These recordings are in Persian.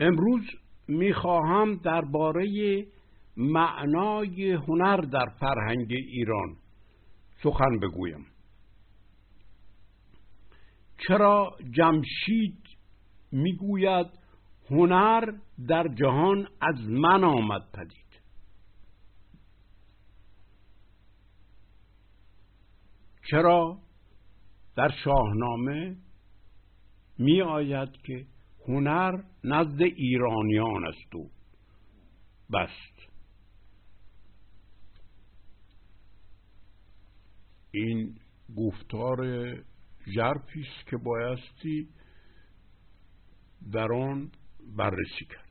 امروز می‌خواهم درباره معنای هنر در فرهنگ ایران سخن بگویم. چرا جمشید می‌گوید هنر در جهان از من آمد پدید؟ چرا در شاهنامه می آید که هنر نزد ایرانیان است و بست. این گفتار ژرفی است که بایستی در آن بررسی کرد.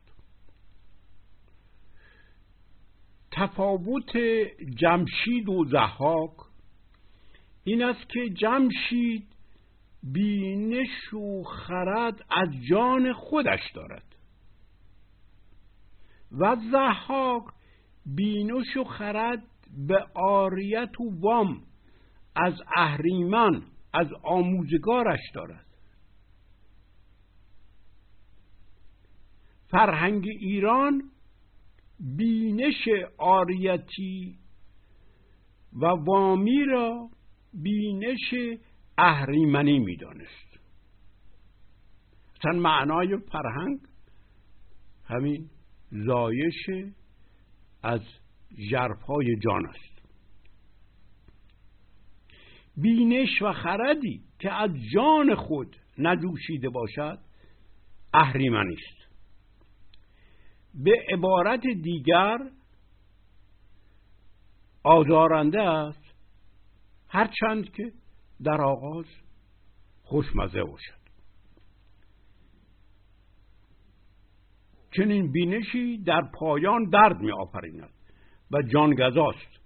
تفاوت جمشید و زحاک این است که جمشید بینش و خرد از جان خودش دارد. و زحاک بینش و خرد به آریت و وام از اهریمن از آموزگارش دارد. فرهنگ ایران بینش آریتی و وامی را بینش اهریمنی می‌دانست. اصلا معنای فرهنگ همین زایش از ژرفهای جان است. بینش و خردی که از جان خود نجوشیده باشد اهریمنی است. به عبارت دیگر آزارنده است. هرچند که در آغاز خوشمزه باشد. چنین بینشی در پایان درد می آفریند و جانگذاست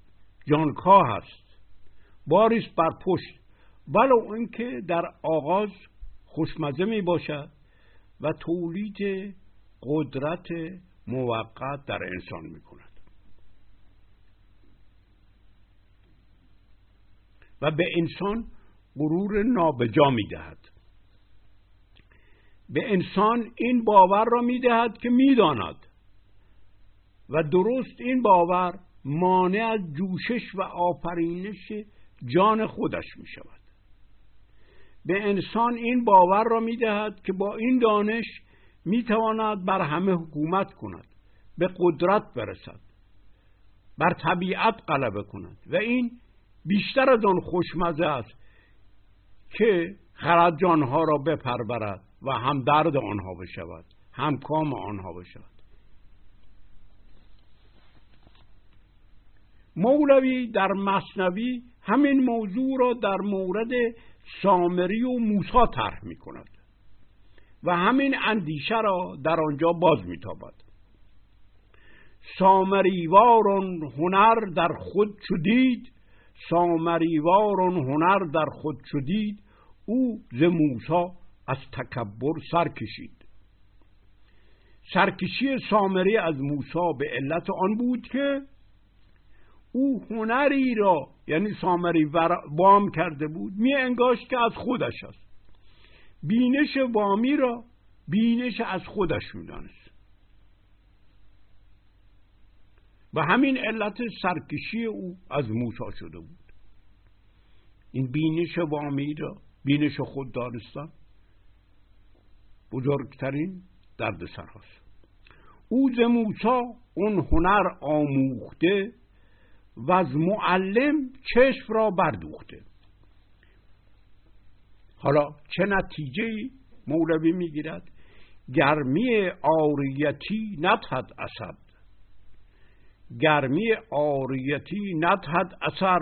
جانکاه است. باریس بر پشت ولو اینکه در آغاز خوشمزه می باشد و تولید قدرت موقت در انسان می کند. و به انسان غرور نابجا می دهد به انسان این باور را می دهد که می داند و درست این باور مانع از جوشش و آفرینش جان خودش می شود به انسان این باور را می دهد که با این دانش می تواند بر همه حکومت کند به قدرت برسد بر طبیعت غلبه کند. و این بیشتر از آن خوشمزه است که خرد جانها را بپرورد و هم درد آنها بشود هم کام آنها بشود. مولوی در مصنوی همین موضوع را در مورد سامری و موسا طرح می کند و همین اندیشه را در آنجا باز میتابد. سامریوارون هنر در خود چدید سامریوارون هنر در خود شدید او ز موسا از تکبر سر کشید. سرکشی سامری از موسا به علت آن بود که او هنری را یعنی سامری وام کرده بود می انگاشت که از خودش است. بینش وامی را بینش از خودش می‌دانست. و همین علت سرکشی او از موسی شده بود. این بینش وامی را بینش خود دانستن بزرگترین درد سرهاست او ز موسا اون هنر آموخته و از معلم چشم را بردوخته. حالا چه نتیجه مولوی می‌گیرد؟ گرمی آریتی نتهد اثر گرمی آریتی ندهد اثر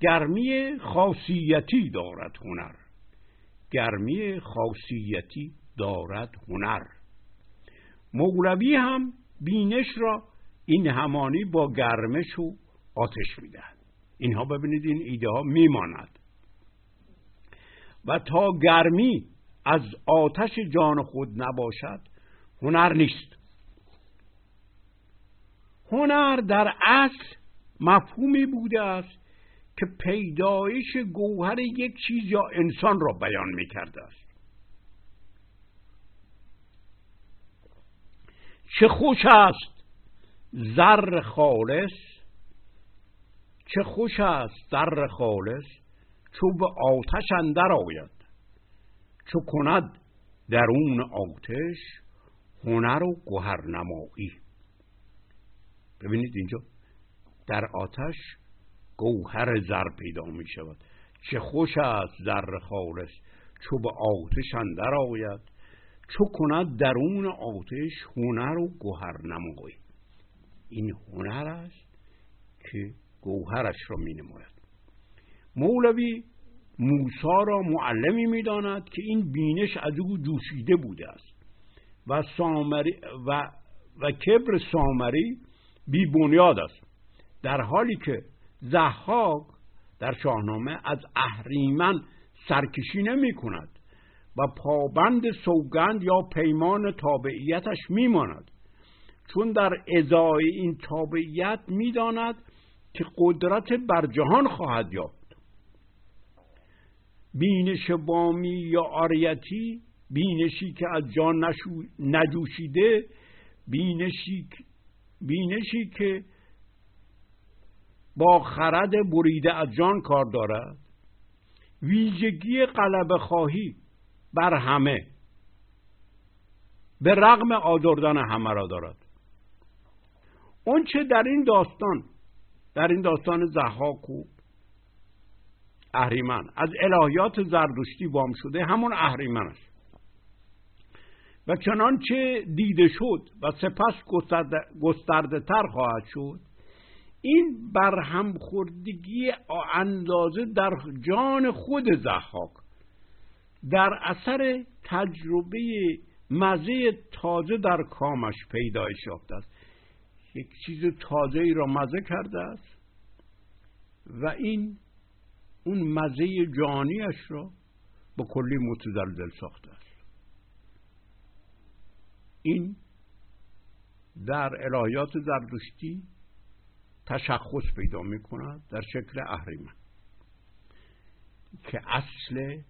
گرمی خاصیتی دارد هنر. گرمی خاصیتی دارد هنر. مولوی هم بینش را این همانی با گرمش و آتش می‌دهد. اینها ببینید این ایده ها میماند. و تا گرمی از آتش جان خود نباشد هنر نیست. هنر در اصل مفهومی بوده است که پیدایش گوهر یک چیز یا انسان را بیان می کرده است. چه خوش است زر خالص چه خوش است زر خالص چو به آتش اندر آید. چو کند درون آتش هنر و گوهر نمایی ببینید اینجا در آتش گوهر زر پیدا می شود. چه خوش است زر خالص چو به آتش اندر آید چو کند درون آتش هنر و گوهر نمایی این هنر است که گوهرش را می نماید. مولوی موسا را معلمی می‌داند که این بینش از او جوشیده بوده است. و سامری و, و کبر سامری بی بنیاد است. در حالی که زحاک در شاهنامه از اهریمن سرکشی نمی کند و پابند سوگند یا پیمان تابعیتش میماند چون در ازای این تابعیت می‌داند که قدرت بر جهان خواهد یافت. بینش بامی یا آریتی بینشی که از جان نجوشیده بینشی, بینشی که با خرد بریده از جان کار دارد. ویژگی قلب خواهی بر همه. به رغم آزردن همه را دارد. اون چه در این داستان در این داستان زحاک و اهریمن از الهیات زردشتی وام شده همون اهریمن است و چنانچه دیده شد و سپس گسترده تر خواهد شد این برهمخوردگی اندازه در جان خود زحاک در اثر تجربه مزه تازه در کامش پیدایش یافته است. یک چیز تازه ای را مزه کرده است و این اون مزه جانیش را با کلی متزلزل ساخته است. این در الهیات زردشتی تشخص پیدا می کند در شکل اهریمن که اصل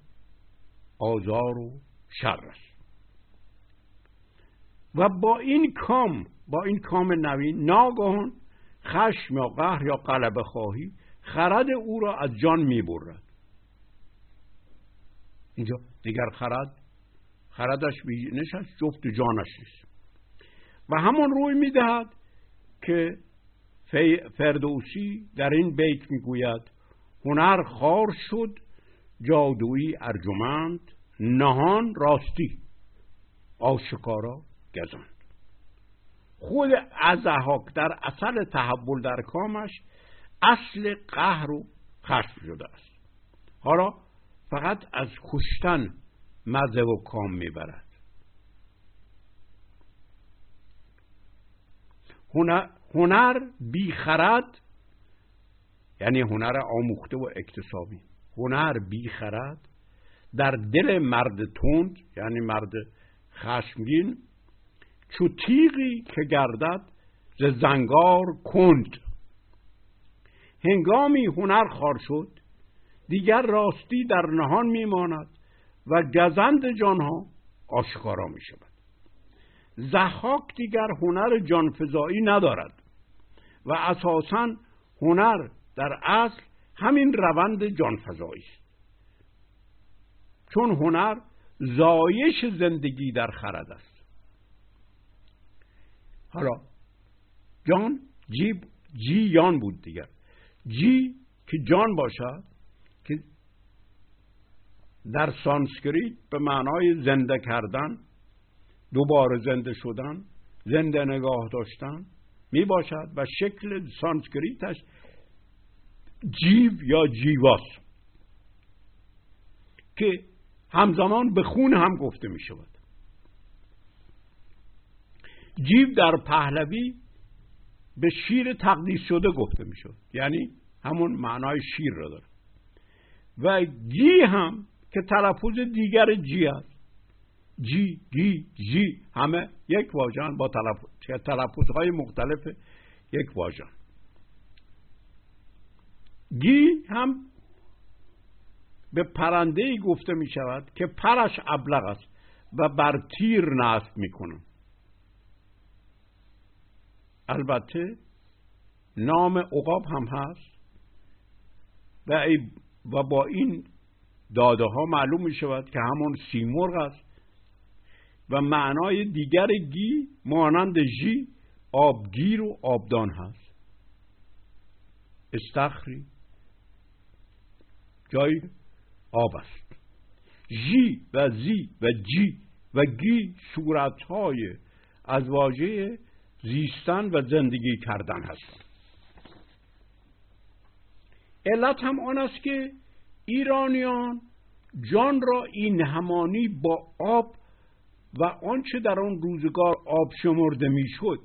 آزار و شر است. و با این کام با این کام نوین ناگهان خشم یا قهر یا قلب خواهی خرد او را از جان می برد اینجا دیگر خرد خردش بینش است جفت جانش نیست. و همون روی می‌دهد که فردوسی در این بیت می‌گوید هنر خار شد جادویی ارجمند نهان راستی آشکارا گزند. خود ازهاک در اصل تحول در کامش اصل قهر و خشم شده است. حالا فقط از کشتن مزه و کام می‌برد. هنر, بیخرد یعنی هنر آموخته و اکتسابی. هنر بیخرد در دل مرد تند یعنی مرد خشمگین چو تیغی که گردد ز زنگار کند. هنگامی هنر خار شد دیگر راستی در نهان میماند. و گزند جانها آشکارا می شود زحاک دیگر هنر جانفزایی ندارد و اساسا هنر در اصل همین روند جانفزایی است. چون هنر زایش زندگی در خرد است. حالا جان جی جی یان بود دیگر. جی که جان باشد در سانسکریت به معنای زنده کردن دوباره زنده شدن زنده نگاه داشتن می باشد و شکل سانسکریتش جیو یا جیواس که همزمان به خون هم گفته می شود جیو در پهلوی به شیر تقدیس شده گفته می شود یعنی همون معنای شیر را داره. و گی هم که تلفظ دیگر جی است جی گی جی همه یک واژن با تلفظ های مختلف یک واژن گی هم به پرنده ای گفته می شود که پرش ابلغ است و بر تیر نصب می البته نام عقاب هم هست و, و با این داده ها معلوم می شود که همون سیمرغ است و معنای دیگر گی مانند ژی آبگیر و آبدان هست. استخری جای آب است. ژی و زی و جی و گی صورتهای از واژه زیستن و زندگی کردن هست علت هم آن است که ایرانیان جان را این همانی با آب و آنچه در آن روزگار آب شمرده می‌شد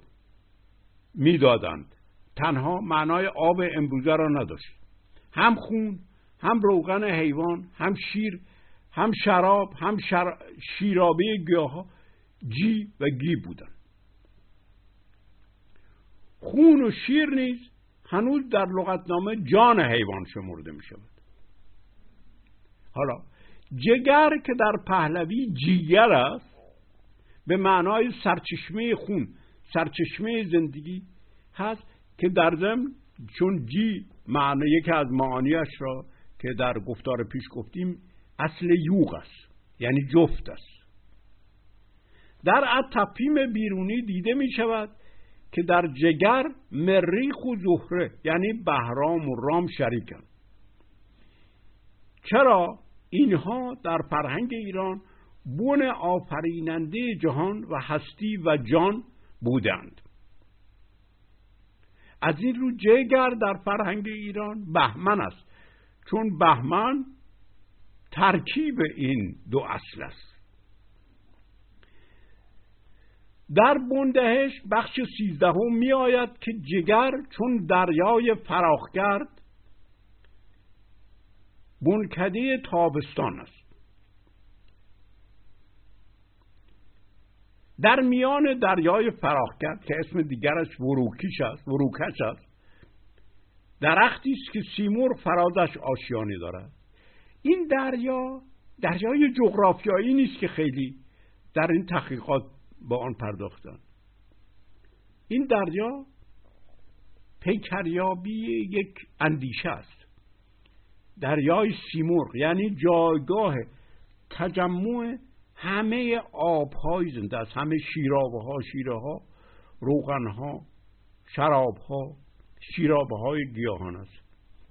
می‌دادند. تنها معنای آب امروزه را نداشت. هم خون هم روغن حیوان هم شیر هم شراب هم شر... شیرابه گیاه جی و گی بودند. خون و شیر نیز هنوز در لغتنامه جان حیوان شمرده می شود حالا جگر که در پهلوی جیگر است به معنای سرچشمه خون سرچشمه زندگی هست که در ضمن چون جی معنی یکی از معانیش را که در گفتار پیش گفتیم اصل یوغ است یعنی جفت است. در تپیم بیرونی دیده می شود که در جگر مریخ و زهره یعنی بهرام و رام شریکند. چرا؟ اینها در فرهنگ ایران بون آفریننده جهان و هستی و جان بودند. از این رو جگر در فرهنگ ایران بهمن است چون بهمن ترکیب این دو اصل است. در بندهش بخش سیزدهم می آید که جگر چون دریای فراخگرد بنکده تابستان است. در میان دریای فراخگرد که اسم دیگرش وروکیش است وروکش است درختی است که سیمور فرازش آشیانی دارد. این دریا دریای جغرافیایی نیست که خیلی در این تحقیقات با آن پرداختن این دریا پیکریابی یک اندیشه است. دریای سیمرغ یعنی جایگاه تجمع همه آبهای زنده است. همه شیرابه ها شیره ها روغن ها شراب ها شیرابه های گیاهان است.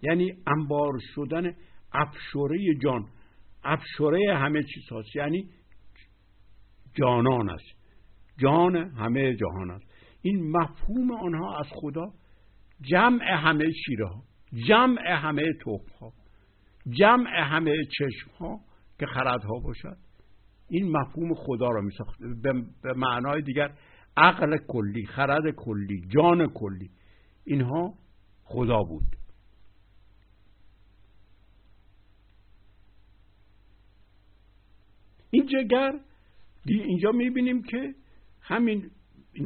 یعنی انبار شدن افشوره جان افشوره همه چیز هست یعنی جانان است. جان همه جهان است. این مفهوم آنها از خدا جمع همه شیره ها جمع همه توپ ها جمع همه چشم ها که خردها باشد. این مفهوم خدا را می ساخت به معنای دیگر عقل کلی خرد کلی جان کلی. اینها خدا بود. این جگر اینجا می‌بینیم که همین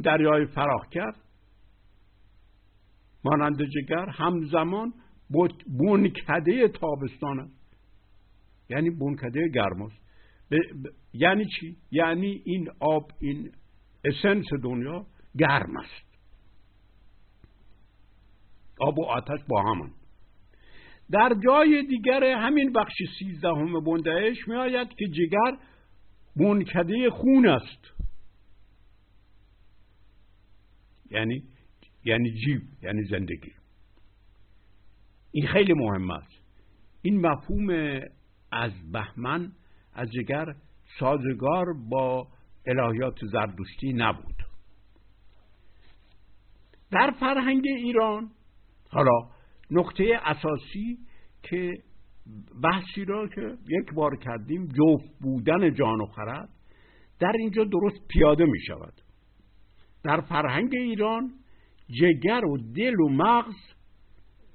دریای فراخ کرد. مانند جگر همزمان بونکده تابستان است. یعنی بونکده گرماست. یعنی چی؟ یعنی این آب این اسنس دنیا گرم است. آب و آتش با همان. در جای دیگر همین بخش سیزدهم بندهش می آید که جگر بونکده خون است. یعنی یعنی جیب یعنی زندگی. این خیلی مهم است. این مفهوم از بهمن از جگر سازگار با الهیات زردوشتی نبود. در فرهنگ ایران حالا نقطه اساسی که بحثی را که یک بار کردیم جفت بودن جان و خرد در اینجا درست پیاده می شود. در فرهنگ ایران جگر و دل و مغز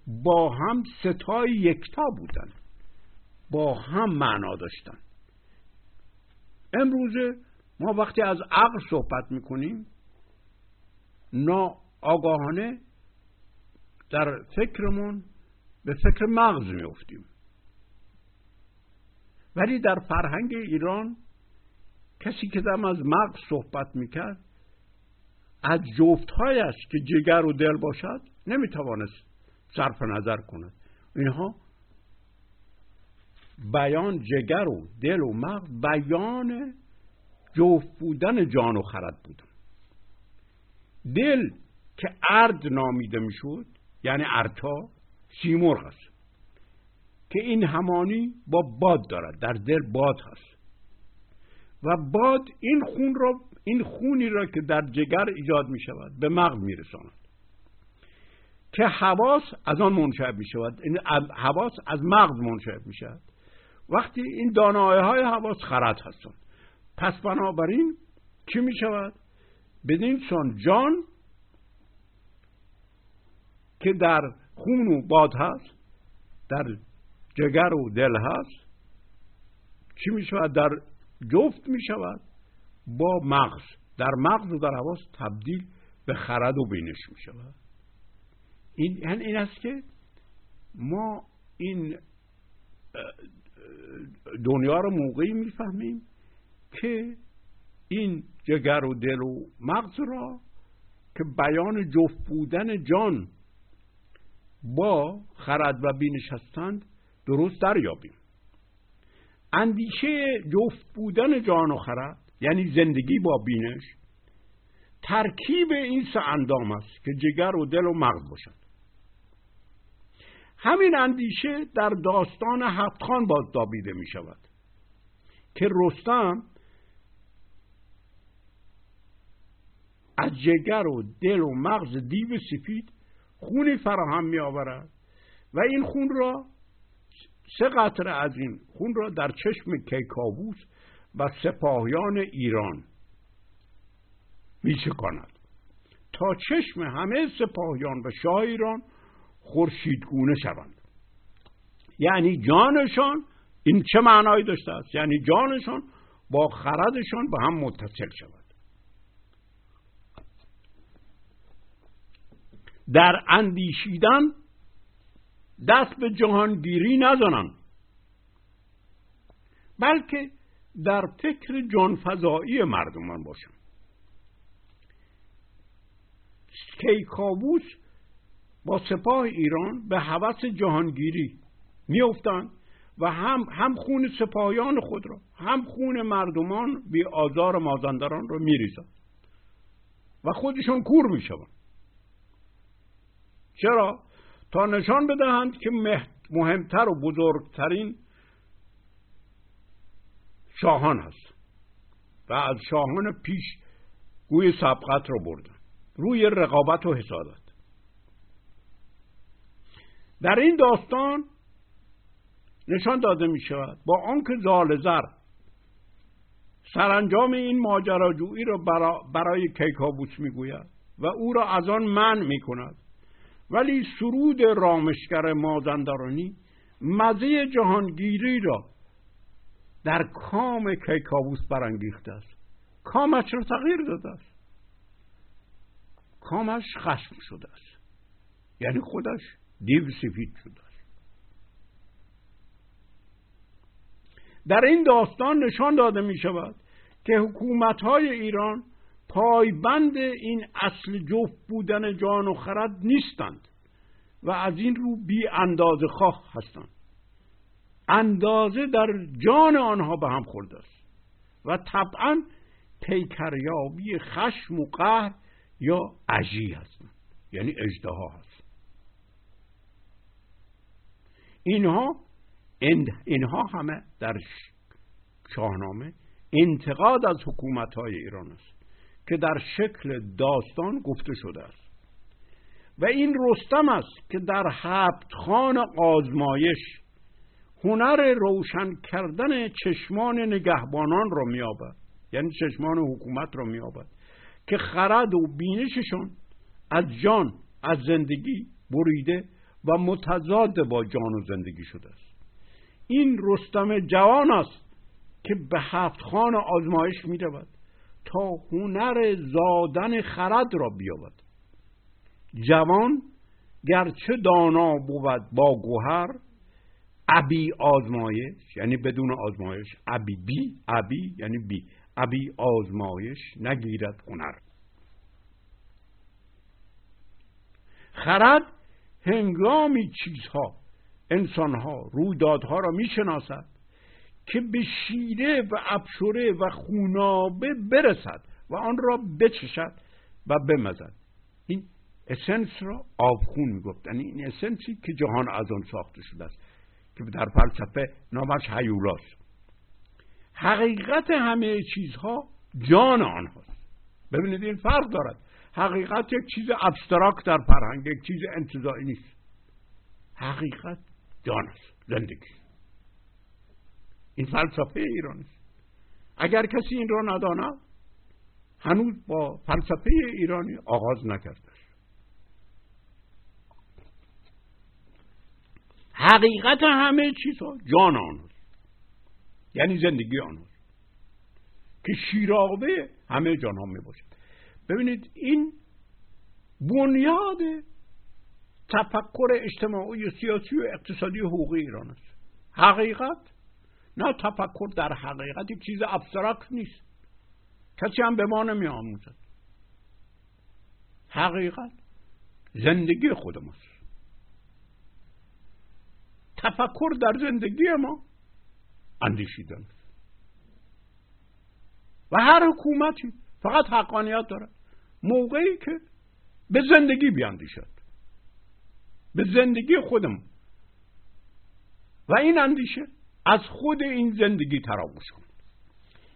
با هم ستای یکتا بودن. با هم معنا داشتن. امروزه ما وقتی از عقل صحبت می‌کنیم نا آگاهانه در فکرمون به فکر مغز میافتیم. ولی در فرهنگ ایران کسی که دم از مغز صحبت می‌کرد از جفتهایش که جگر و دل باشد نمی‌توانست صرف نظر کند اینها بیان جگر و دل و مغز بیان جفت بودن جان و خرد بودن. دل که ارد نامیده می‌شد یعنی ارتا سیمرغ است. که این همانی با باد دارد در دل باد هست. و باد این خون را این خونی را که در جگر ایجاد می شود به مغز می رساند که حواس از آن منشأ می شود این حواس از مغز منشأ می شود وقتی این دانایه های حواس خرد هستند پس بنابراین چی می شود بدین سان جان که در خون و باد هست در جگر و دل هست چی می شود در جفت می شود با مغز. در مغز و در حواس تبدیل به خرد و بینش می شود این یعنی این است که ما این دنیا رو موقعی می‌فهمیم که این جگر و دل و مغز را که بیان جفت بودن جان با خرد و بینش هستند درست دریابیم. اندیشه جفت بودن جان و خرد یعنی زندگی با بینش ترکیب این سه اندام است که جگر و دل و مغز باشد. همین اندیشه در داستان هفتخان باز دابیده می شود که رستم از جگر و دل و مغز دیو سفید خونی فراهم می آورد و این خون را سه قطره از این خون را در چشم کیکاووس و سپاهیان ایران می کند تا چشم همه سپاهیان و شاه ایران خورشیدگونه شوند. یعنی جانشان این چه معنایی داشته است؟ یعنی جانشان با خردشان به هم متصل شود. در اندیشیدن دست به جهانگیری نزنند بلکه در فکر جانفضایی مردمان باشند. کیکاووس با سپاه ایران به هوس جهانگیری میافتند و هم هم خون سپاهیان خود را هم خون مردمان بی آزار مازندران را میریزند و خودشون کور می‌شوند. چرا؟ تا نشان بدهند که مهمتر و بزرگترین شاهان هست و از شاهان پیش گوی سبقت را بردن روی رقابت و حسادت. در این داستان نشان داده می شود با آنکه زال زر سرانجام این ماجراجویی را برای کیکابوس می‌گوید و او را از آن من می کند ولی سرود رامشگر مازندرانی مزه جهانگیری را در کام کیکاووس برانگیخته است. کامش را تغییر داده است. کامش خشم شده است. یعنی خودش دیو سفید شده در این داستان نشان داده می شود که حکومت های ایران پایبند این اصل جفت بودن جان و خرد نیستند و از این رو بی اندازه خواه هستند. اندازه در جان آنها به هم خورده است و طبعا پیکریابی خشم و قهر یا عجی هستند. یعنی اجدها هست اینها اینها همه در شاهنامه انتقاد از حکومت های ایران است که در شکل داستان گفته شده است. و این رستم است که در هفت خان آزمایش هنر روشن کردن چشمان نگهبانان را میابد یعنی چشمان حکومت را میابد که خرد و بینششان از جان از زندگی بریده و متضاد با جان و زندگی شده است. این رستم جوان است که به هفت خان آزمایش می تا هنر زادن خرد را بیابد. جوان گرچه دانا بود با گوهر ابی آزمایش یعنی بدون آزمایش ابی بی ابی یعنی بی ابی آزمایش نگیرد هنر. خرد هنگامی چیزها انسانها رویدادها را می‌شناسد که به شیره و ابشوره و خونابه برسد و آن را بچشد و بمزد. این اسنس را آبخون می‌گفت. یعنی این اسنسی که جهان از آن ساخته شده است که در فلسفه نامش هیولاست حقیقت همه چیزها جان آنهاست. ببینید این فرق دارد. حقیقت یک چیز ابستراکت در فرهنگ یک چیز انتظایی نیست. حقیقت جان است زندگی. این فلسفه ایرانی است. اگر کسی این را نداند هنوز با فلسفه ایرانی آغاز نکرده حقیقت همه چیزها جان آنهاست یعنی زندگی آنهاست که شیرابه همه جان ها می باشد ببینید این بنیاد تفکر اجتماعی و سیاسی و اقتصادی حقوقی ایران است. حقیقت؟ نه تفکر در حقیقت یک چیز ابسترکت نیست. کسی هم به ما نمی آموزد حقیقت زندگی خود ماست. تفکر در زندگی ما اندیشیدن و هر حکومتی فقط حقانیت دارد. موقعی که به زندگی بیاندیشد. به زندگی خودم. و این اندیشه از خود این زندگی تراوش کند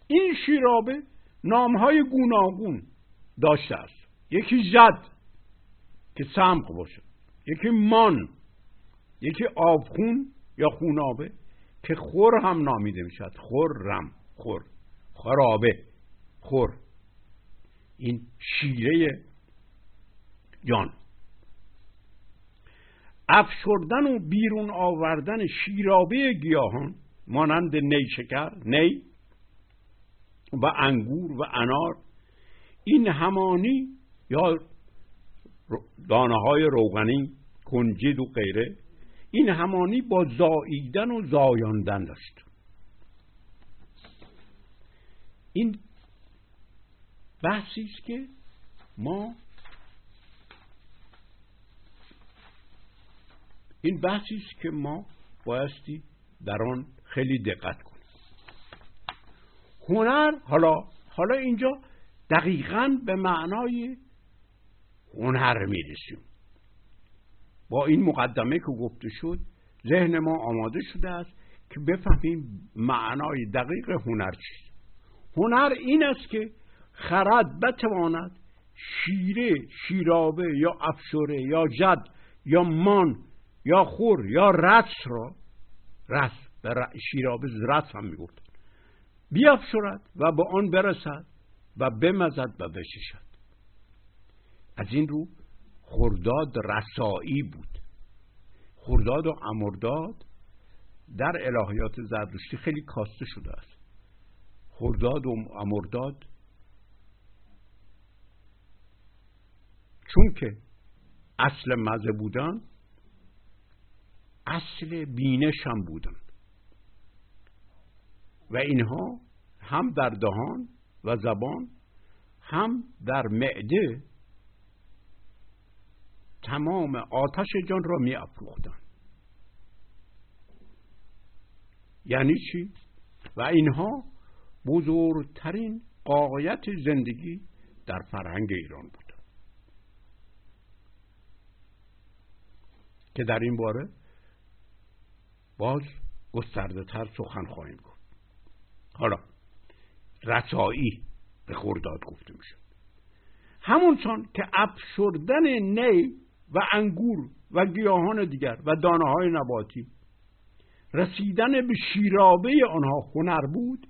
این شیرابه نامهای گوناگون داشته است. یکی جد که سمق باشه. یکی مان. یکی آبخون یا خونابه که خور هم نامیده می‌شد رم خور. خرابه. خور. این شیره جان. افشردن و بیرون آوردن شیرابه گیاهان مانند نیشکر نی و انگور و انار این همانی یا دانه های روغنی کنجد و غیره این همانی با زاییدن و زایاندن داشت. این بحثی است که ما این بحثی است که ما بایستی در آن خیلی دقت کنیم. هنر حالا حالا اینجا دقیقا به معنای هنر می‌رسیم. با این مقدمه که گفته شد ذهن ما آماده شده است که بفهمیم معنای دقیق هنر چیست. هنر این است که خرد بتواند شیره شیرابه یا افشوره یا جد یا مان یا خور یا رس را رس به شیرابه رس هم می‌گفت بیافشرد و به آن برسد و بمزد و بششد. از این رو خرداد رسایی بود. خرداد و امرداد در الهیات زردشتی خیلی کاسته شده است. خرداد و امرداد چون که اصل مزه بودن اصل بینش هم بودن. و اینها هم در دهان و زبان هم در معده تمام آتش جان را می افروختن. یعنی چی؟ و اینها بزرگترین قایت زندگی در فرهنگ ایران بود. که در این باره باز گسترده تر سخن خواهیم گفت. حالا رسایی به خورداد گفته میشه همونچون که افشردن نی و انگور و گیاهان دیگر و دانه های نباتی رسیدن به شیرابه آنها هنر بود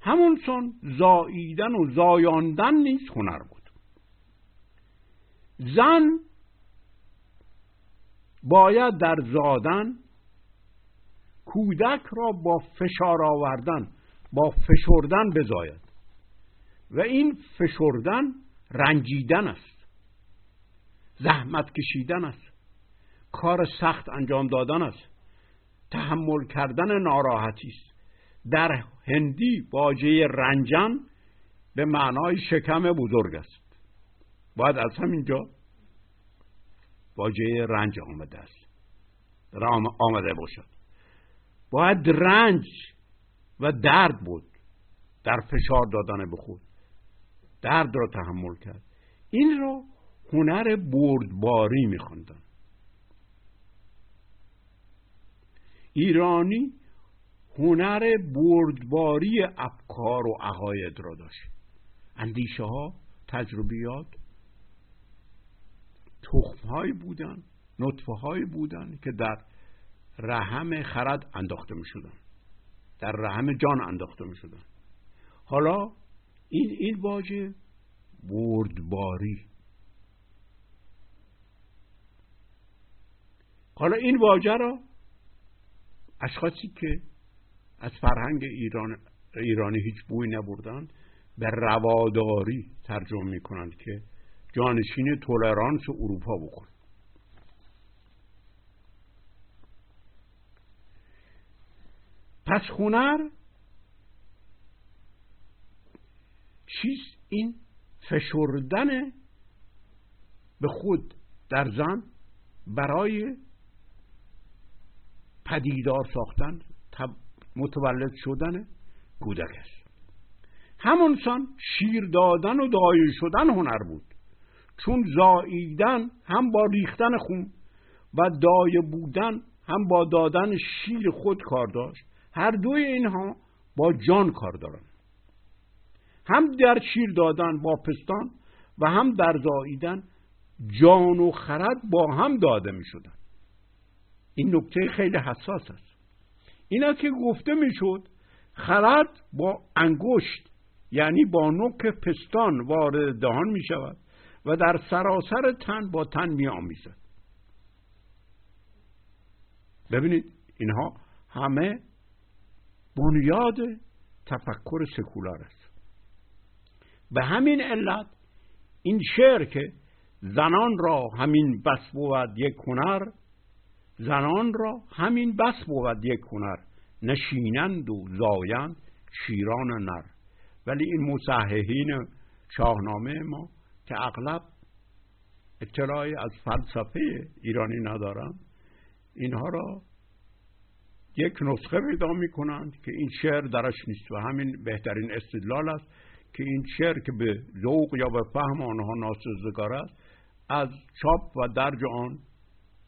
همونسان زاییدن و زایاندن نیز هنر بود. زن باید در زادن کودک را با فشار آوردن با فشردن بزاید. و این فشردن رنجیدن است. زحمت کشیدن است. کار سخت انجام دادن است. تحمل کردن ناراحتی است. در هندی واژه رنجن به معنای شکم بزرگ است. باید از همینجا واژه رنج آمده است. آمده باشد. باید رنج و درد بود در فشار دادن به خود. درد را تحمل کرد. این را هنر بردباری میخواندن. ایرانی هنر بردباری افکار و عقاید را داشت. اندیشه ها تجربیات تخم هایی بودن نطفه هایی بودن که در رحم خرد انداخته می شدن در رحم جان انداخته می شدن حالا این این واژه بردباری. حالا این واژه را اشخاصی که از فرهنگ ایران ایرانی هیچ بوی نبردن به رواداری ترجمه می‌کنند که جانشین تولرانس اروپا بکن پس هنر چیست این فشردن به خود در زن برای پدیدار ساختن متولد شدن کودک است. همونسان شیر دادن و دایه شدن هنر بود. چون زاییدن هم با ریختن خون و دایه بودن هم با دادن شیر خود کار داشت. هر دوی اینها با جان کار دارند هم در شیر دادن با پستان و هم در زاییدن جان و خرد با هم داده می شدن. این نکته خیلی حساس است. اینا که گفته می‌شد خرد با انگشت یعنی با نوک پستان وارد دهان می شود و در سراسر تن با تن می آمیزد ببینید اینها همه بنیاد تفکر سکولار است. به همین علت این شعر که زنان را همین بس بود یک هنر زنان را همین بس بود یک هنر نشینند و زایند شیران نر. ولی این مصححین شاهنامه ما که اغلب اطلاعی از فلسفه ایرانی ندارن اینها را یک نسخه پیدا می کنند که این شعر درش نیست و همین بهترین استدلال است که این شعر که به ذوق یا به فهم آنها ناسزگار است از چاپ و درج آن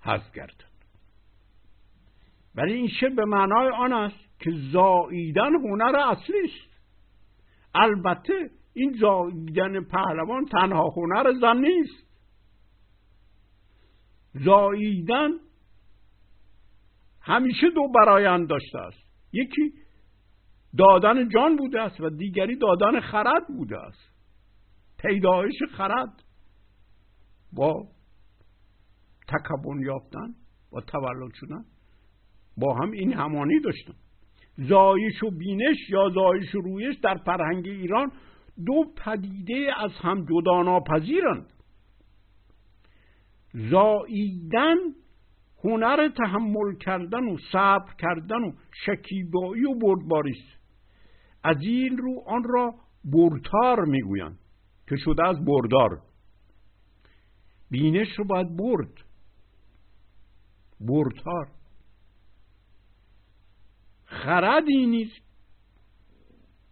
حذف گردد. ولی این شعر به معنای آن است که زاییدن هنر اصلی است البته این زاییدن پهلوان تنها هنر زن نیست. زاییدن همیشه دو برایند داشته است. یکی دادن جان بوده است و دیگری دادن خرد بوده است. پیدایش خرد با تکبن یافتن با تولد شدن. با هم این همانی داشتن زایش و بینش یا زایش و رویش در فرهنگ ایران دو پدیده از هم جدا ناپذیرند زاییدن هنر تحمل کردن و صبر کردن و شکیبایی و بردباری است از این رو آن را بردتار می‌گویند که شده از بردار. بینش رو باید برد. بردتار. خردی نیست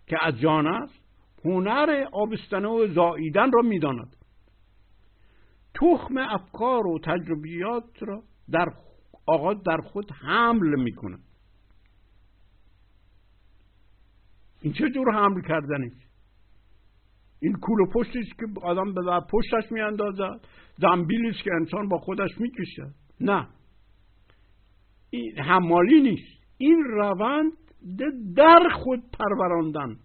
که از جان است. هنر آبستنه و زاییدن را می‌داند. تخم افکار و تجربیات را در آغاز در خود حمل می‌کنه این چه جور حمل کردن است این کول و پشتی است که آدم به پشتش میاندازد زنبیلی است که انسان با خودش می‌کشد. نه. این حمالی نیست. این روند در خود پروراندن.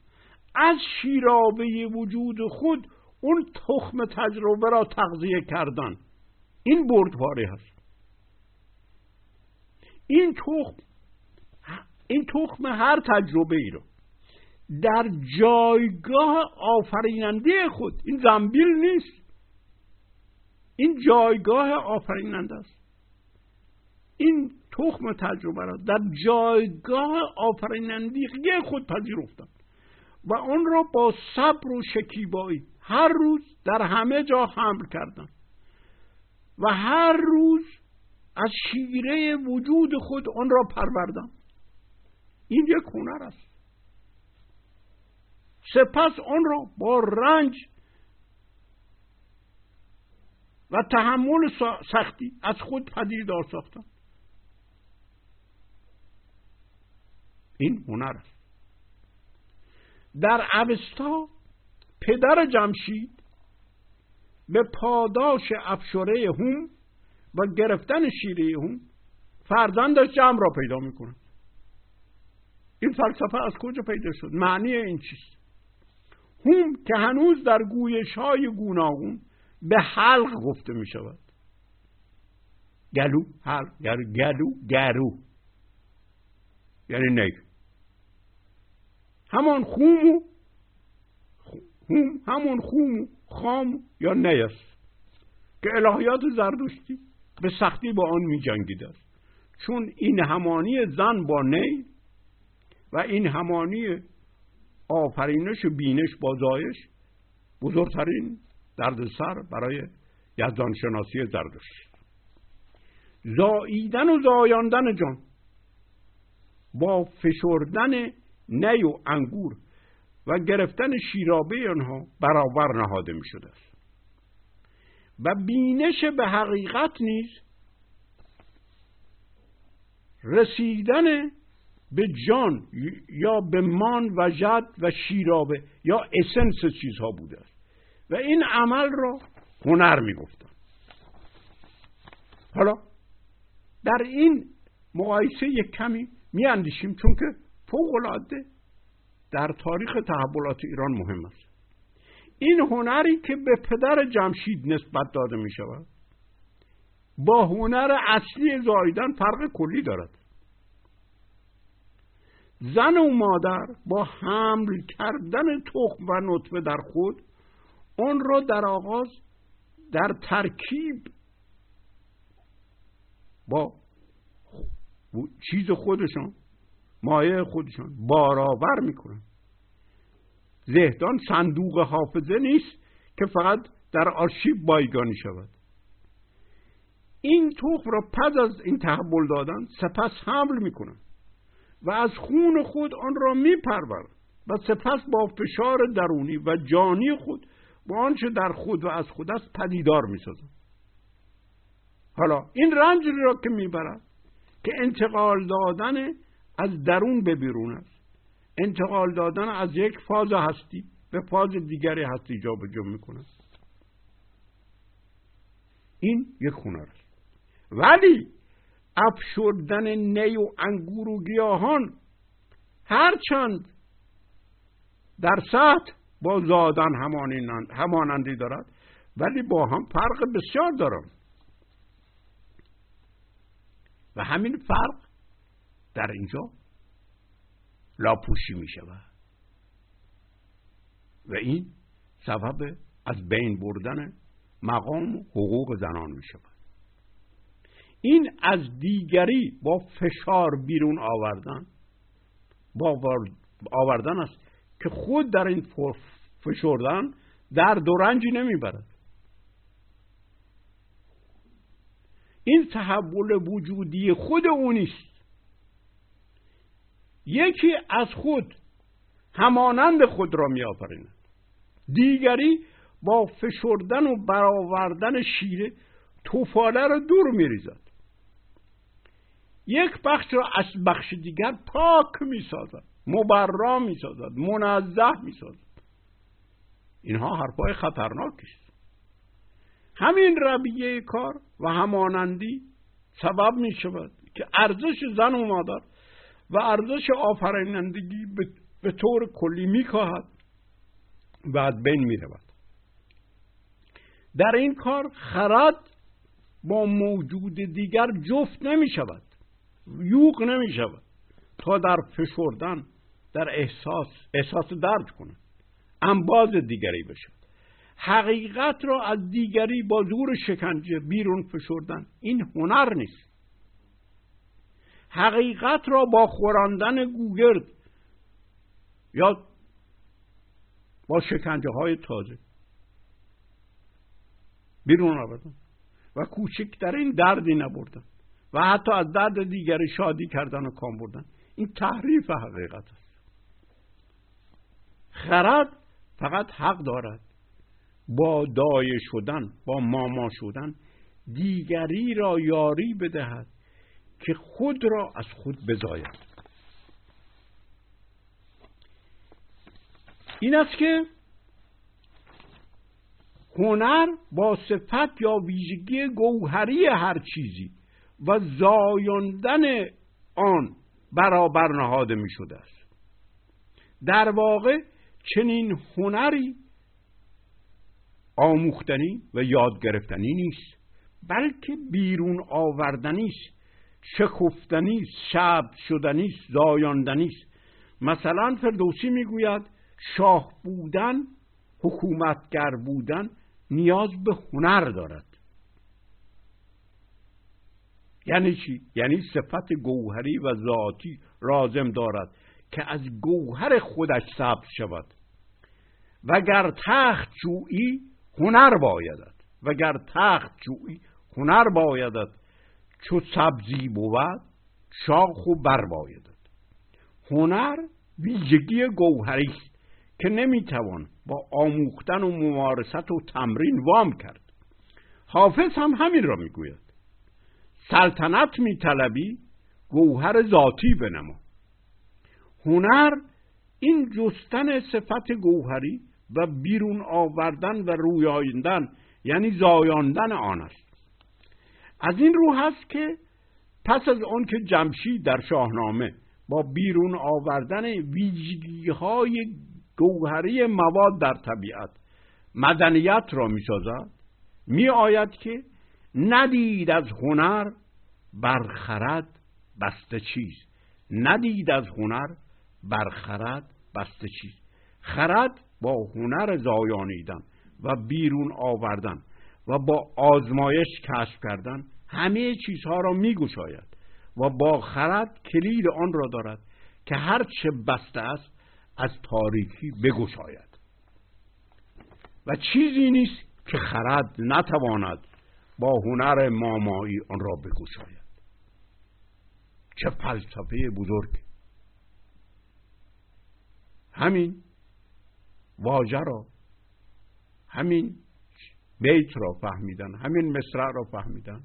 از شیرابه وجود خود اون تخم تجربه را تغذیه کردن. این بردباری هست. این تخم این تخم هر تجربه ای رو در جایگاه آفریننده خود این زنبیل نیست. این جایگاه آفریننده است. این تخم تجربه را در جایگاه آفرینندگی خود پذیرفتند و آن را با صبر و شکیبایی هر روز در همه جا حمل کردند و هر روز از شیره وجود خود آن را پروردند این یک هنر است. سپس آن را با رنج و تحمل سختی از خود پدیدار ساختن این هنر است. در اوستا پدر جمشید به پاداش افشاره هوم و گرفتن شیره هوم فرزندش جمع را پیدا می‌کنه این فلسفه از کجا پیدا شد؟ معنی این چیست؟ هوم که هنوز در گویش های گوناگون به حلق گفته می شود گلو حلق گلو گرو. یعنی نی همان خومو هوم همون خوم خام یا نی است که الهیات زردشتی به سختی با آن می جنگیده است چون این همانی زن با نی و این همانی آفرینش و بینش با زایش بزرگترین دردسر برای یزدانشناسی زردشت زاییدن و زایاندن جان با فشردن نی و انگور و گرفتن شیرابه آنها برابر نهاده می شده است و بینش به حقیقت نیز رسیدن به جان یا به مان و جد و شیرابه یا اسنس چیزها بوده. است و این عمل را هنر می‌گفتن. حالا در این مقایسه یک کمی میاندیشیم چون که فوق العاده در تاریخ تحولات ایران مهم است. این هنری که به پدر جمشید نسبت داده می شود با هنر اصلی زایدن فرق کلی دارد. زن و مادر با حمل کردن تخم و نطفه در خود اون رو در آغاز در ترکیب با چیز خودشان مایه خودشان. بارآور می‌کنن. زهدان صندوق حافظه نیست که فقط در آرشیو بایگانی شود. این تخم را پس از این تحول دادن سپس حمل می‌کنن و از خون خود آن را میپرورد و سپس با فشار درونی و جانی خود با آنچه در خود و از خود است پدیدار می‌سازد حالا این رنج را که می‌برد که انتقال دادن از درون به بیرون است انتقال دادن از یک فاز هستی به فاز دیگری هستی جا به جا می‌کند این یک هنر است. ولی افشردن نی و انگور و گیاهان هرچند در سطح با زادن همانندی دارد ولی با هم فرق بسیار دارند و همین فرق در اینجا لاپوشی می شود و این سبب از بین بردن مقام حقوق زنان می شود این از دیگری با فشار بیرون آوردن با آوردن است که خود در این فشردن در دو رنجی نمی‌برد. این تحول وجودی خود او نیست. یکی از خود همانند خود را می آفریند دیگری با فشردن و برآوردن شیره توفاله را دور می ریزد یک بخش را از بخش دیگر پاک می سازد مبرا می سازد منزه می سازد اینها حرفای خطرناک است. همین رویه کار و همانندی سبب می شود که ارزش زن و مادر و ارزش آفرینندگی به طور کلی می کاهد و از بین می رود در این کار خرد با موجود دیگر جفت نمی شود یوق نمی شود تا در فشردن در احساس احساس درد کنه انباز دیگری بشود حقیقت را از دیگری با زور شکنجه بیرون فشردن این هنر نیست. حقیقت را با خوراندن گوگرد یا با شکنجه های تازه. بیرون آوردن. و کوچکترین دردی نبردن. و حتی از درد دیگری شادی کردن و کام بردن. این تحریف حقیقت است. خرد فقط حق دارد. با دایه شدن با ماما شدن دیگری را یاری بدهد. که خود را از خود بزاید. این است که هنر با صفت یا ویژگی گوهری هر چیزی و زایاندن آن برابر نهاده می شده است. در واقع چنین هنری آموختنی و یاد گرفتنی نیست بلکه بیرون آوردنی است. شکفتنی شب شدنی زایاندنی است مثلا فردوسی می‌گوید شاه بودن حکومتگر بودن نیاز به هنر دارد. یعنی چی؟ یعنی صفت گوهری و ذاتی رازم دارد که از گوهر خودش ثبت شود. وگر تخت جویی هنر بایدد وگر تخت جویی هنر بایدد چو سبزی بود شاخ و بر بایدد هنر ویژگی گوهری است که نمی‌توان با آموختن و ممارست و تمرین وام کرد. حافظ هم همین را می‌گوید. سلطنت میطلبی گوهر ذاتی بنما. هنر این جستن صفت گوهری و بیرون آوردن و رویاندن یعنی زایاندن آن است. از این رو هست که پس از آن که جمشید در شاهنامه با بیرون آوردن ویژگی های گوهری مواد در طبیعت مدنیت را می سازد می آید که ندید از هنر برخرد بسته چیز. ندید از هنر برخرد بسته چیز. خرد با هنر زایانیدن و بیرون آوردن و با آزمایش کشف کردن همه چیزها را میگشاید و با خرد کلید آن را دارد که هر چه بسته است از تاریکی بگشاید. و چیزی نیست که خرد نتواند با هنر مامایی آن را بگشاید. چه فلسفه بزرگ. همین واژه را همین بیت را فهمیدن همین مصرع را فهمیدن.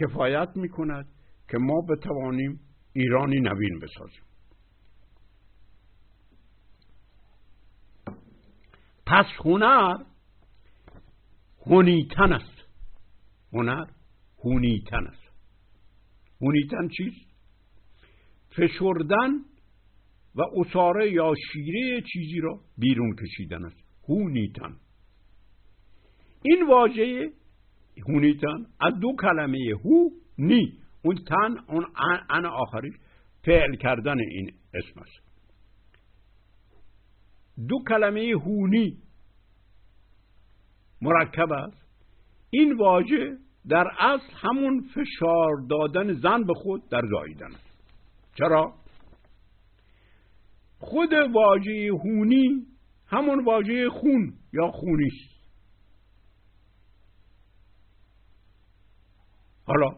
کفایت می‌کند که ما بتوانیم ایرانی نوین بسازیم. پس هنر هونیتن است. هنر هونیتن است. هونیتن چیست؟ فشردن و اصاره یا شیره چیزی را بیرون کشیدن است. هونیتن. این واژه هونیتن از دو کلمه هو نی. اون تن اون ان فعل کردن این اسم است. دو کلمه هونی مرکب است. این واژه در اصل همون فشار دادن زن به خود در زاییدن است. چرا؟ خود واژه هونی همون واژه خون یا خونی حالا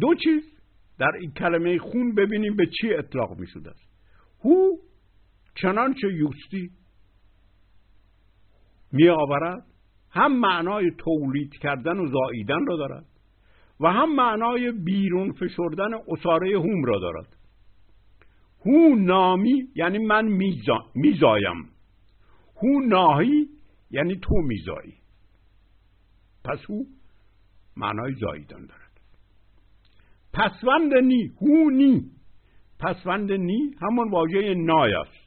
دو چیز در این کلمه خون ببینیم به چی اطلاق می شده است. هو چنانچه یوستی می آورد هم معنای تولید کردن و زاییدن را دارد و هم معنای بیرون فشردن اصاره هوم را دارد. هو نامی یعنی من میزایم. هو ناهی یعنی تو میزایی. پس هو معنای زاییدن دارد. پسوند نی هو نی. پسوند نی همون واژه نای است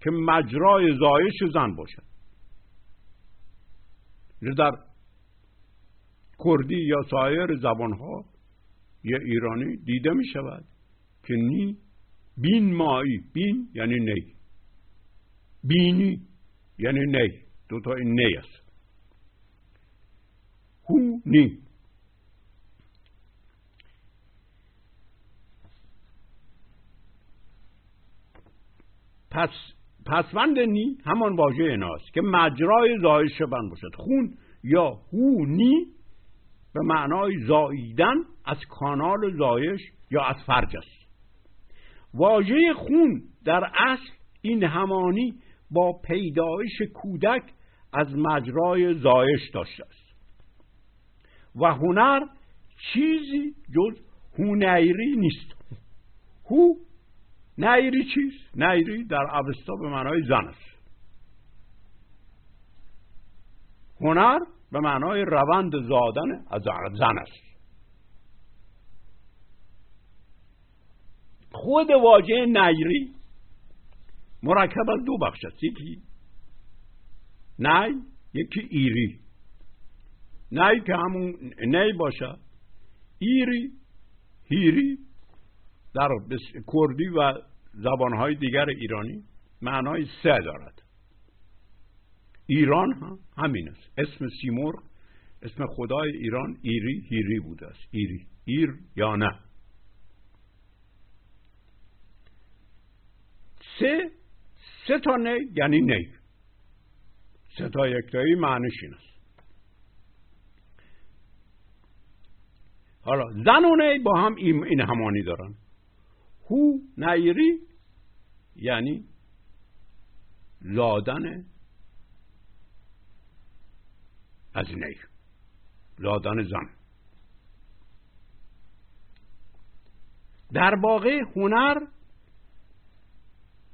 که مجرای زایش زن باشد. در کردی یا سایر زبانها یا ایرانی دیده می شود که نی بین مایی بین یعنی نی. بینی یعنی نی. دوتا این نی است. هو نی. پس پسوند نی همان واژه ناست که مجرای زایش شبن باشد. خون یا هو نی به معنای زاییدن از کانال زایش یا از فرج است. واژه خون در اصل این همانی با پیدایش کودک از مجرای زایش داشته است. و هنر چیزی جز هونیری نیست. هو نیری چیست؟ نیری در اوستا به معنای زن است. هنر به معنای روند زادن از زن است. خود واژه نیری مرکب از دو بخش است. یکی نی یکی ایری. نی که همون نی باشد ایری هیری در کردی و زبانهای دیگر ایرانی معنای سه دارد. ایران هم همین است. اسم سیمرغ اسم خدای ایران ایری هیری بوده است. ایری ایر یا نه. سه سه تا نه یعنی نی. سه تا یکتایی معنیش این است. حالا زن و نی با هم این همانی دارن. هو نیری یعنی زادن از نی زادن زن. در واقع هنر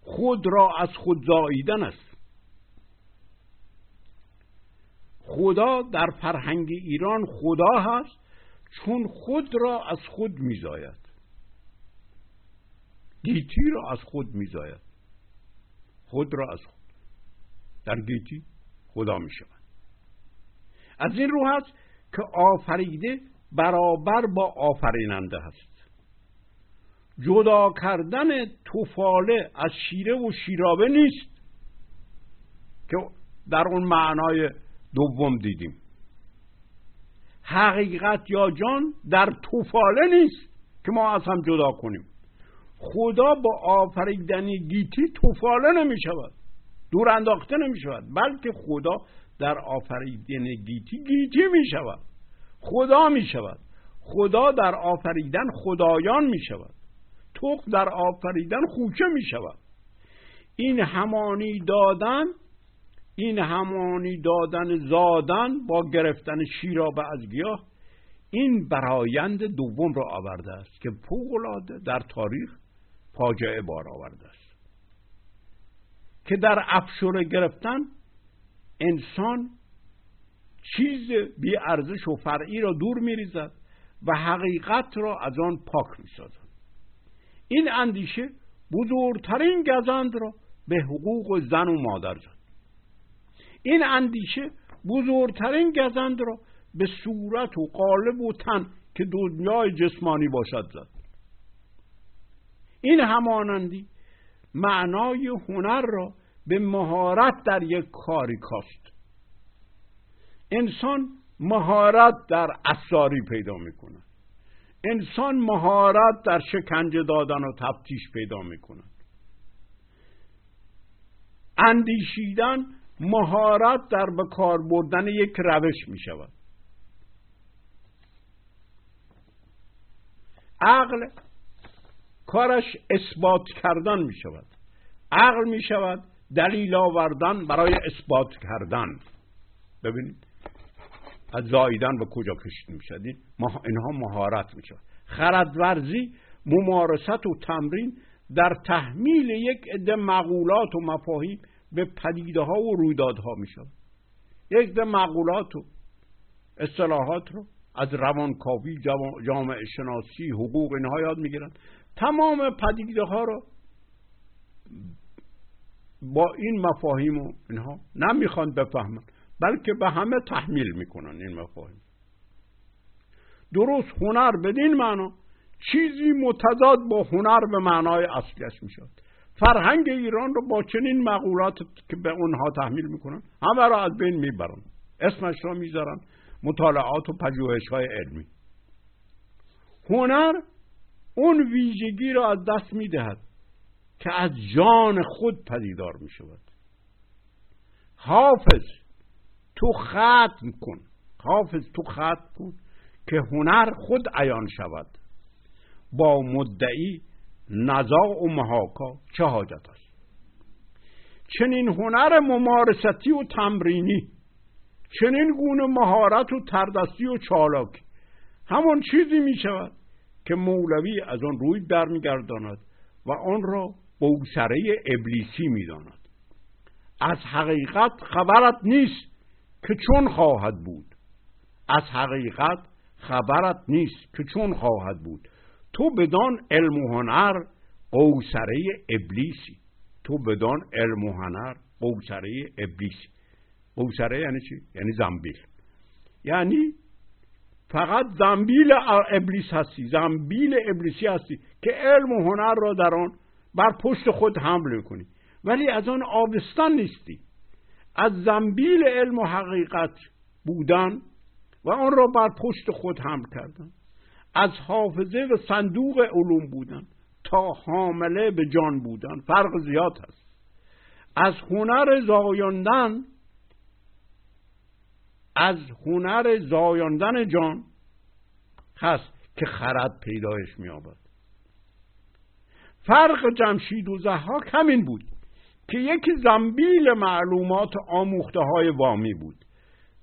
خود را از خود زاییدن است. خدا در فرهنگ ایران خدا هست چون خود را از خود میزاید. گیتی را از خود میزاید. خود را از خود. در گیتی خدا می شود از این رو هست که آفریده برابر با آفریننده هست. جدا کردن توفاله از شیره و شیرابه نیست که در اون معنای دوم دیدیم. حقیقت یا جان در توفاله نیست که ما از هم جدا کنیم. خدا با آفریدن گیتی توفاله نمی شود دور انداخته نمی شود بلکه خدا در آفریدن گیتی گیتی می شود خدا می شود خدا در آفریدن خدایان می شود تخم در آفریدن خوچه می شود این همانی دادن این همانی دادن زادن با گرفتن شیرابه از گیاه این برایند دوم را آورده است که فوقالعاده در تاریخ فاجعه بار آورده است. که در افشوره گرفتن انسان چیز بی ارزش و فرعی را دور میریزد و حقیقت را از آن پاک می‌سازد. این اندیشه بزرگترین گزند را به حقوق زن و مادر زد. این اندیشه بزرگترین گزند را به صورت و قالب و تن که دنیای جسمانی باشد زد. این همانندی معنای هنر را به مهارت در یک کاری کاست انسان مهارت در اثاری پیدا می‌کنه انسان مهارت در شکنجه دادن و تفتیش پیدا می‌کنه اندیشیدن مهارت در به کار بردن یک روش می شود عقل کارش اثبات کردن می شود. عقل می شود دلیل آوردن برای اثبات کردن. ببینید از زاییدن به کجا کشید می شود؟ اینها مهارت می شود. خردورزی ممارست و تمرین در تحمیل یک عده مقولات و مفاهیم به پدیده ها و رویدادها می شود. یک عده مقولات و اصطلاحات رو از روانکاوی جامعه شناسی حقوق اینها یاد می‌گیرن تمام پدیده ها رو با این مفاهیم و اینها نمی‌خوان بفهمن بلکه به همه تحمیل می‌کنن این مفاهیم. درست هنر بدین معنا چیزی متضاد با هنر به معنای اصلیش می‌شد. فرهنگ ایران رو با چنین مقولات که به اونها تحمیل می‌کنن همه را از بین می‌برن اسمش را می‌ذارن مطالعات و پژوهش های علمی. هنر اون ویژگی را از دست می‌دهد که از جان خود پدیدار می شود حافظ تو ختم کن. حافظ تو ختم کن که هنر خود عیان شود. با مدعی نزاع و محاکا چه حاجت است؟ چنین هنر ممارستی و تمرینی چنین گونه مهارت و تردستی و چالاکی همون چیزی می شود که مولوی از آن روی برمیگرداند و آن را بوسره ابلیسی می‌داند. از حقیقت خبرت نیست که چون خواهد بود. از حقیقت خبرت نیست که چون خواهد بود. تو بدان علم و هنر قوسره ابلیسی. تو بدان علم و هنر قوسره ابلیسی. قوسره یعنی چی؟ یعنی زنبیل. یعنی فقط زنبیل ابلیس هستی زنبیل ابلیسی هستی که علم و هنر را در آن بر پشت خود حمل می‌کنی. ولی از آن آبستان نیستی. از زنبیل علم و حقیقت بودن و آن را بر پشت خود حمل کردن. از حافظه و صندوق علوم بودن تا حامله به جان بودن. فرق زیاد هست. از هنر زایاندن از هنر زایاندن جان هست که خرد پیدایش میابد فرق جمشید و زحاک همین بود که یکی زنبیل معلومات آموخته های وامی بود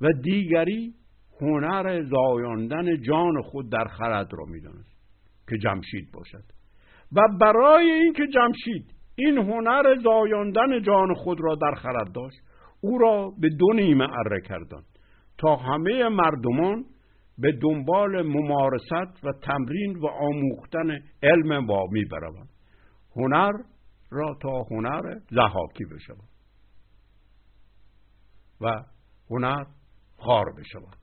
و دیگری هنر زایاندن جان خود در خرد را می‌دانست که جمشید باشد. و برای اینکه جمشید این هنر زایاندن جان خود را در خرد داشت او را به دو نیمه اره کردند. تا همه مردمان به دنبال ممارست و تمرین و آموختن علم وامی بروند هنر را تا هنر زحاکی بشود و هنر خار بشود.